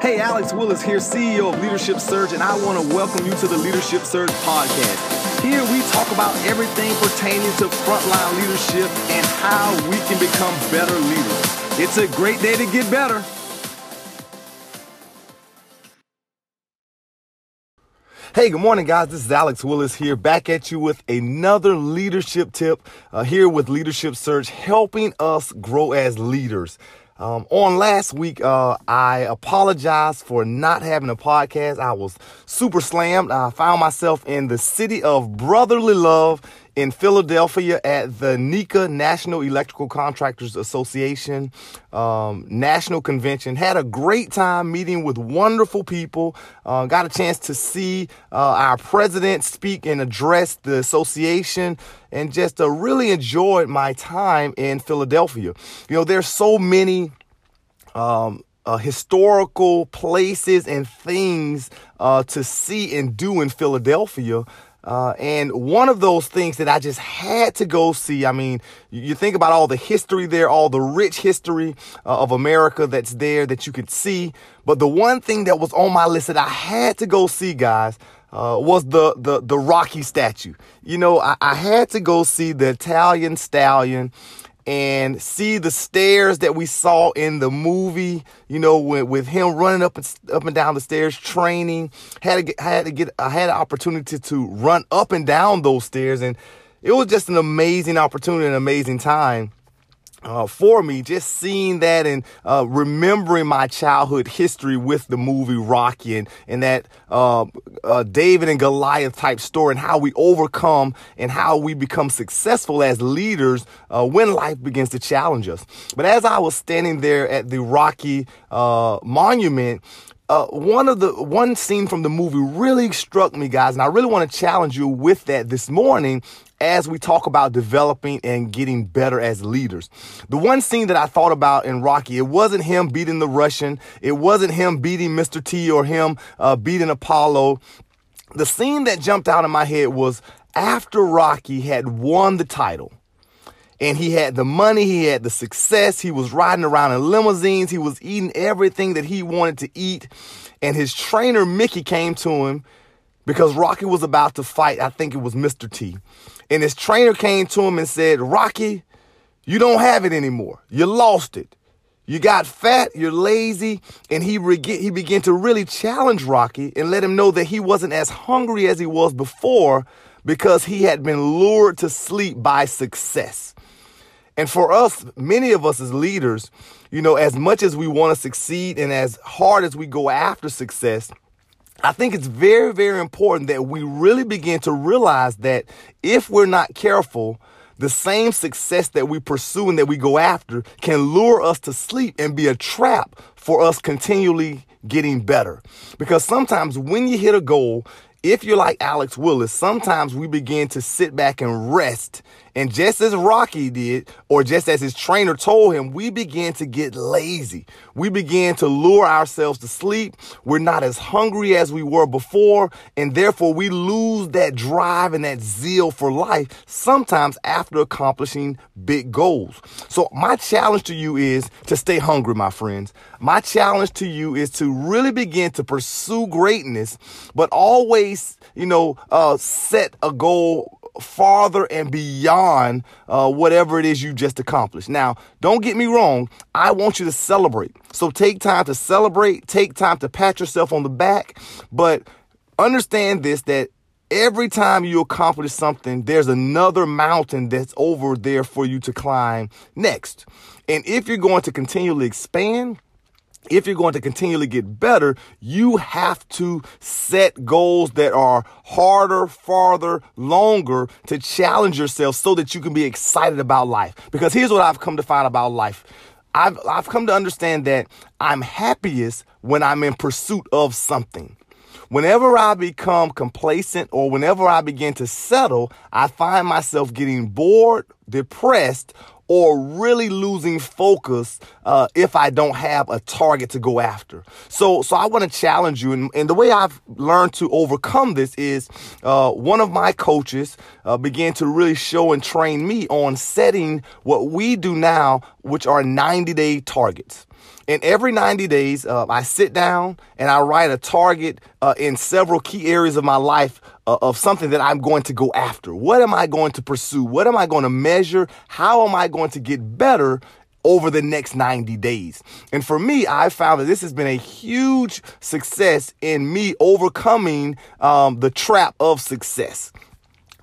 Hey, Alex Willis here, CEO of Leadership Surge, and I want to welcome you to the Leadership Surge podcast. Here we talk about everything pertaining to frontline leadership and how we can become better leaders. It's a great day to get better. Hey, good morning, guys. This is Alex Willis here, back at you with another leadership tip uh, here with Leadership Surge, helping us grow as leaders. Um, on last week, uh, I apologized for not having a podcast. I was super slammed. I found myself in the city of brotherly love in Philadelphia at the NECA National Electrical Contractors Association um, National Convention. Had a great time meeting with wonderful people. Uh, got a chance to see uh, our president speak and address the association, and just uh, really enjoyed my time in Philadelphia. You know, there's so many. Um, uh, historical places and things uh, to see and do in Philadelphia uh, and one of those things that I just had to go see, I mean, you think about all the history there, all the rich history uh, of America that's there that you could see. But the one thing that was on my list that I had to go see, guys, uh, was the, the, the Rocky statue. You know, I, I had to go see the Italian stallion and see the stairs that we saw in the movie, you know, with, with him running up and up and down the stairs, training. Had to get, had to get, I had an opportunity to run up and down those stairs, and it was just an amazing opportunity, an amazing time uh, for me, just seeing that and uh, remembering my childhood history with the movie Rocky and, and that uh, uh, David and Goliath type story and how we overcome and how we become successful as leaders uh, when life begins to challenge us. But as I was standing there at the Rocky uh, monument, uh, one of the one scene from the movie really struck me, guys, and I really want to challenge you with that this morning as we talk about developing and getting better as leaders. The one scene that I thought about in Rocky, it wasn't him beating the Russian, it wasn't him beating Mr. T or him uh, beating Apollo. The scene that jumped out of my head was after Rocky had won the title and he had the money, he had the success, he was riding around in limousines, he was eating everything that he wanted to eat. And his trainer, Mickey, came to him because Rocky was about to fight, I think it was Mr. T. And his trainer came to him and said, Rocky, you don't have it anymore. You lost it. You got fat, you're lazy, and he reg- he began to really challenge Rocky and let him know that he wasn't as hungry as he was before because he had been lured to sleep by success. And for us, many of us as leaders, you know, as much as we want to succeed and as hard as we go after success, I think it's very, very important that we really begin to realize that if we're not careful, the same success that we pursue and that we go after can lure us to sleep and be a trap for us continually getting better. Because sometimes when you hit a goal, if you're like Alex Willis, sometimes we begin to sit back and rest and just as Rocky did, or just as his trainer told him, we began to get lazy. We began to lure ourselves to sleep. We're not as hungry as we were before. And therefore we lose that drive and that zeal for life sometimes after accomplishing big goals. So my challenge to you is to stay hungry, my friends. My challenge to you is to really begin to pursue greatness, but always, you know, uh, set a goal farther and beyond uh, whatever it is you just accomplished. Now, don't get me wrong. I want you to celebrate. So take time to celebrate, take time to pat yourself on the back, but understand this that every time you accomplish something, there's another mountain that's over there for you to climb next. And if you're going to continually expand, if you're going to continually get better, you have to set goals that are harder, farther, longer to challenge yourself so that you can be excited about life. Because here's what I've come to find about life. I've, I've come to understand that I'm happiest when I'm in pursuit of something. Whenever I become complacent or whenever I begin to settle, I find myself getting bored, depressed, or really losing focus uh, if I don't have a target to go after. So, so I want to challenge you, and, and, the way I've learned to overcome this is uh, one of my coaches uh, began to really show and train me on setting what we do now, which are 90 day targets. And every 90 days, uh, I sit down and I write a target uh, in several key areas of my life of something that I'm going to go after. What am I going to pursue? What am I going to measure? How am I going to get better over the next 90 days. And for me, I found that this has been a huge success in me overcoming um, the trap of success.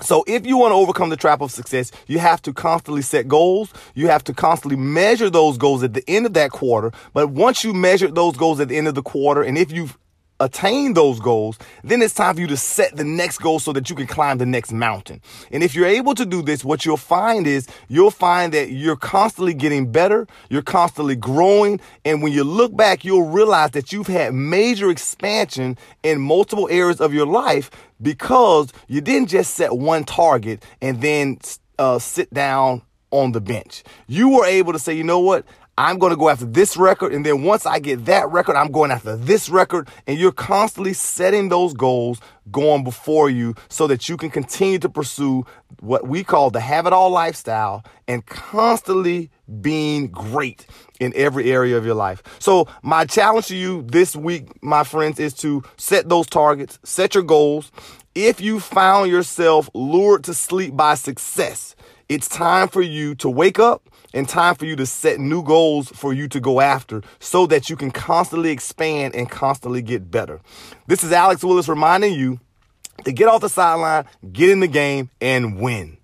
So if you want to overcome the trap of success, you have to constantly set goals. You have to constantly measure those goals at the end of that quarter. But once you measure those goals at the end of the quarter, and if you've attain those goals, then it's time for you to set the next goal so that you can climb the next mountain. And if you're able to do this, what you'll find is you'll find that you're constantly getting better, you're constantly growing, and when you look back, you'll realize that you've had major expansion in multiple areas of your life because you didn't just set one target and then uh, sit down on the bench. You were able to say, you know what? I'm going to go after this record. And then once I get that record, I'm going after this record. And you're constantly setting those goals going before you so that you can continue to pursue what we call the have it all lifestyle and constantly being great in every area of your life. So my challenge to you this week, my friends, is to set those targets, set your goals. If you found yourself lured to sleep by success, it's time for you to wake up and time for you to set new goals for you to go after so that you can constantly expand and constantly get better. This is Alex Willis reminding you to get off the sideline, get in the game, and win.